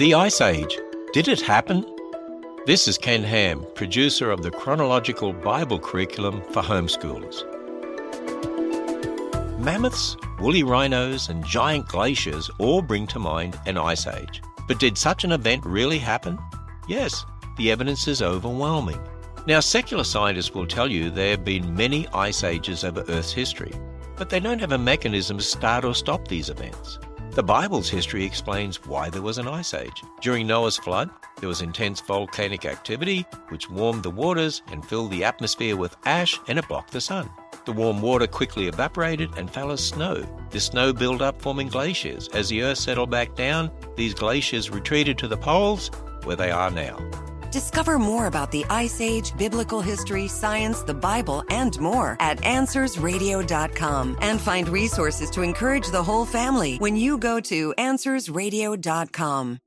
The Ice Age. Did it happen? This is Ken Ham, producer of the Chronological Bible Curriculum for Homeschoolers. Mammoths, woolly rhinos, and giant glaciers all bring to mind an ice age. But did such an event really happen? Yes, the evidence is overwhelming. Now, secular scientists will tell you there have been many ice ages over Earth's history, but they don't have a mechanism to start or stop these events. The Bible's history explains why there was an ice age. During Noah's flood, there was intense volcanic activity which warmed the waters and filled the atmosphere with ash and it blocked the sun. The warm water quickly evaporated and fell as snow. This snow built up, forming glaciers. As the Earth settled back down, these glaciers retreated to the poles, where they are now. Discover more about the Ice Age, biblical history, science, the Bible, and more at AnswersRadio.com and find resources to encourage the whole family when you go to AnswersRadio.com.